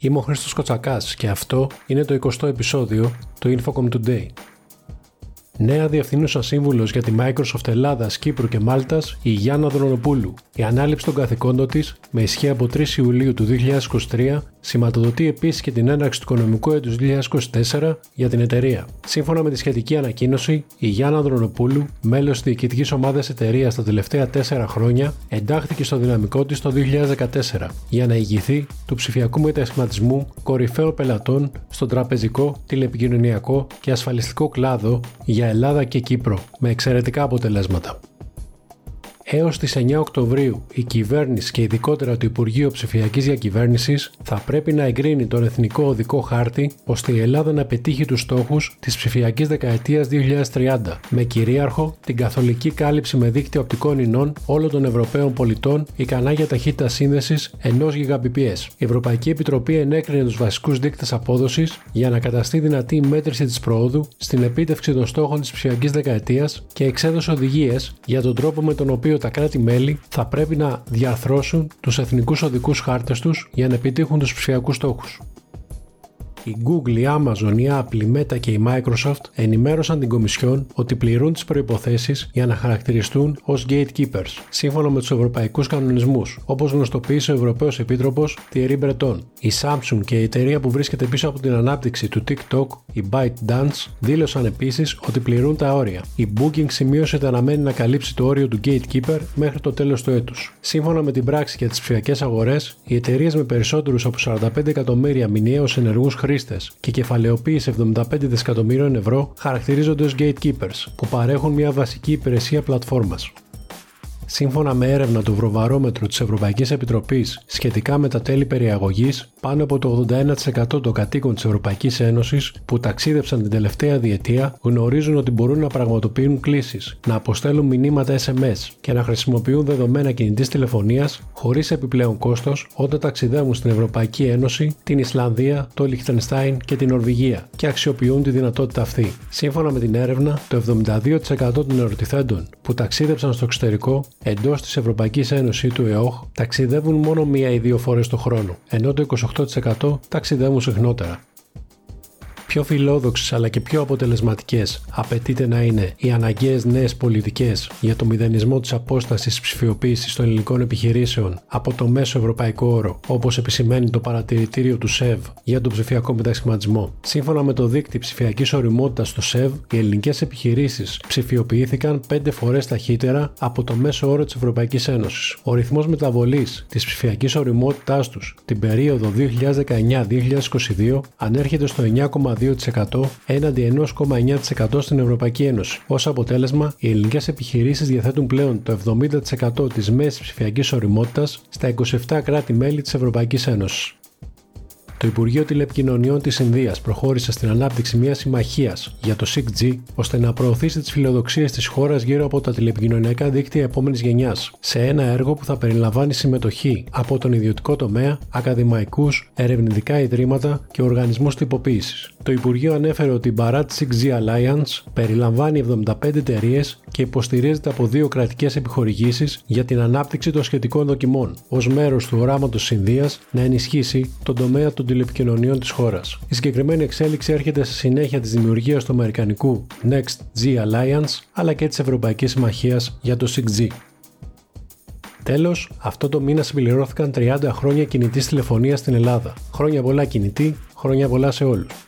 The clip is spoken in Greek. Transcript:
Είμαι ο Χρήστος Κοτσακάς και αυτό είναι το 20ο επεισόδιο του Infocom Today. Νέα διευθύνουσα σύμβουλος για τη Microsoft Ελλάδας, Κύπρου και Μάλτας, η Γιάννα Δρονοπούλου. Η ανάληψη των καθηκόντων της, με ισχύ από 3 Ιουλίου του 2023, σηματοδοτεί επίσης και την έναρξη του οικονομικού έτους 2024 για την εταιρεία. Σύμφωνα με τη σχετική ανακοίνωση, η Γιάννα Δρονοπούλου, μέλος τη διοικητικής ομάδας εταιρείας τα τελευταία 4 χρόνια, εντάχθηκε στο δυναμικό της το 2014 για να ηγηθεί του ψηφιακού μετασχηματισμού κορυφαίων πελατών στον τραπεζικό, τηλεπικοινωνιακό και ασφαλιστικό κλάδο για Ελλάδα και Κύπρο, με εξαιρετικά αποτελέσματα. Έως τις 9 Οκτωβρίου η κυβέρνηση και ειδικότερα το Υπουργείο Ψηφιακής Διακυβέρνησης θα πρέπει να εγκρίνει τον Εθνικό Οδικό Χάρτη ώστε η Ελλάδα να πετύχει τους στόχους της ψηφιακής δεκαετίας 2030 με κυρίαρχο την καθολική κάλυψη με δίκτυο οπτικών ινών όλων των Ευρωπαίων πολιτών ικανά για ταχύτητα σύνδεσης 1 Gbps. Η Ευρωπαϊκή Επιτροπή ενέκρινε τους βασικούς δείκτες απόδοσης για να καταστεί δυνατή η μέτρηση της προόδου στην επίτευξη των στόχων της ψηφιακής δεκαετίας και εξέδωσε οδηγίες για τον τρόπο με τον οποίο τα κράτη-μέλη θα πρέπει να διαρθρώσουν τους εθνικούς οδικούς χάρτες τους για να επιτύχουν τους ψηφιακούς στόχους η Google, η Amazon, η Apple, η Meta και η Microsoft ενημέρωσαν την Κομισιόν ότι πληρούν τις προποθέσει για να χαρακτηριστούν ως gatekeepers, σύμφωνα με τους ευρωπαϊκούς κανονισμούς, όπως γνωστοποίησε ο Ευρωπαίος Επίτροπος Thierry Breton. Η Samsung και η εταιρεία που βρίσκεται πίσω από την ανάπτυξη του TikTok, η ByteDance, δήλωσαν επίσης ότι πληρούν τα όρια. Η Booking σημείωσε ότι αναμένει να καλύψει το όριο του gatekeeper μέχρι το τέλος του έτους. Σύμφωνα με την πράξη για τις ψηφιακές αγορές, οι εταιρείες με περισσότερους από 45 εκατομμύρια μηνιαίους ενεργούς χρήστες και κεφαλαιοποίηση 75 δισεκατομμύριων ευρώ χαρακτηρίζονται ως gatekeepers, που παρέχουν μια βασική υπηρεσία πλατφόρμας. Σύμφωνα με έρευνα του Ευρωβαρόμετρου της Ευρωπαϊκής Επιτροπής σχετικά με τα τέλη περιαγωγής, πάνω από το 81% των κατοίκων της Ευρωπαϊκής Ένωσης που ταξίδεψαν την τελευταία διετία γνωρίζουν ότι μπορούν να πραγματοποιούν κλήσεις, να αποστέλουν μηνύματα SMS και να χρησιμοποιούν δεδομένα κινητής τηλεφωνίας χωρίς επιπλέον κόστος όταν ταξιδεύουν στην Ευρωπαϊκή Ένωση, την Ισλανδία, το Λιχτενστάιν και την Νορβηγία και αξιοποιούν τη δυνατότητα αυτή. Σύμφωνα με την έρευνα, το 72% των ερωτηθέντων που ταξίδεψαν στο εξωτερικό εντός της Ευρωπαϊκής Ένωσης ή του ΕΟΧ ταξιδεύουν μόνο μία ή δύο φορές το χρόνο, ενώ το 28% ταξιδεύουν συχνότερα πιο φιλόδοξες αλλά και πιο αποτελεσματικές απαιτείται να είναι οι αναγκαίες νέες πολιτικές για το μηδενισμό της απόστασης ψηφιοποίησης των ελληνικών επιχειρήσεων από το μέσο ευρωπαϊκό όρο, όπως επισημαίνει το παρατηρητήριο του ΣΕΒ για τον ψηφιακό μετασχηματισμό. Σύμφωνα με το δίκτυο ψηφιακής οριμότητας του ΣΕΒ, οι ελληνικές επιχειρήσεις ψηφιοποιήθηκαν 5 φορές ταχύτερα από το μέσο όρο της Ευρωπαϊκής Ένωσης. Ο ρυθμός μεταβολής της ψηφιακής οριμότητάς τους την περίοδο 2019-2022 ανέρχεται στο 9,2 2% έναντι 1,9% στην Ευρωπαϊκή Ένωση. Ω αποτέλεσμα, οι ελληνικές επιχειρήσεις διαθέτουν πλέον το 70% της μέσης ψηφιακής οριμότητας στα 27 κράτη-μέλη της Ευρωπαϊκής Ένωσης. Το Υπουργείο Τηλεπικοινωνιών της Ινδίας προχώρησε στην ανάπτυξη μιας συμμαχίας για το 6G ώστε να προωθήσει τις φιλοδοξίες της χώρας γύρω από τα τηλεπικοινωνιακά δίκτυα επόμενης γενιάς, σε ένα έργο που θα περιλαμβάνει συμμετοχή από τον ιδιωτικό τομέα, ακαδημαϊκούς, ερευνητικά ιδρύματα και οργανισμούς τυποποίησης. Το Υπουργείο ανέφερε ότι η Bharat 6G Alliance περιλαμβάνει 75 εταιρείες και υποστηρίζεται από δύο κρατικές επιχορηγήσεις για την ανάπτυξη των σχετικών δοκιμών, ως μέρος του οράματος Ινδίας να ενισχύσει τον τομέα των τηλεπικοινωνιών της χώρας. Η συγκεκριμένη εξέλιξη έρχεται σε συνέχεια της δημιουργίας του Αμερικανικού Next G Alliance αλλά και της Ευρωπαϊκής Συμμαχίας για το 6G. Τέλος, αυτό το μήνα συμπληρώθηκαν 30 χρόνια κινητής τηλεφωνίας στην Ελλάδα. Χρόνια πολλά κινητή, χρόνια πολλά σε όλους.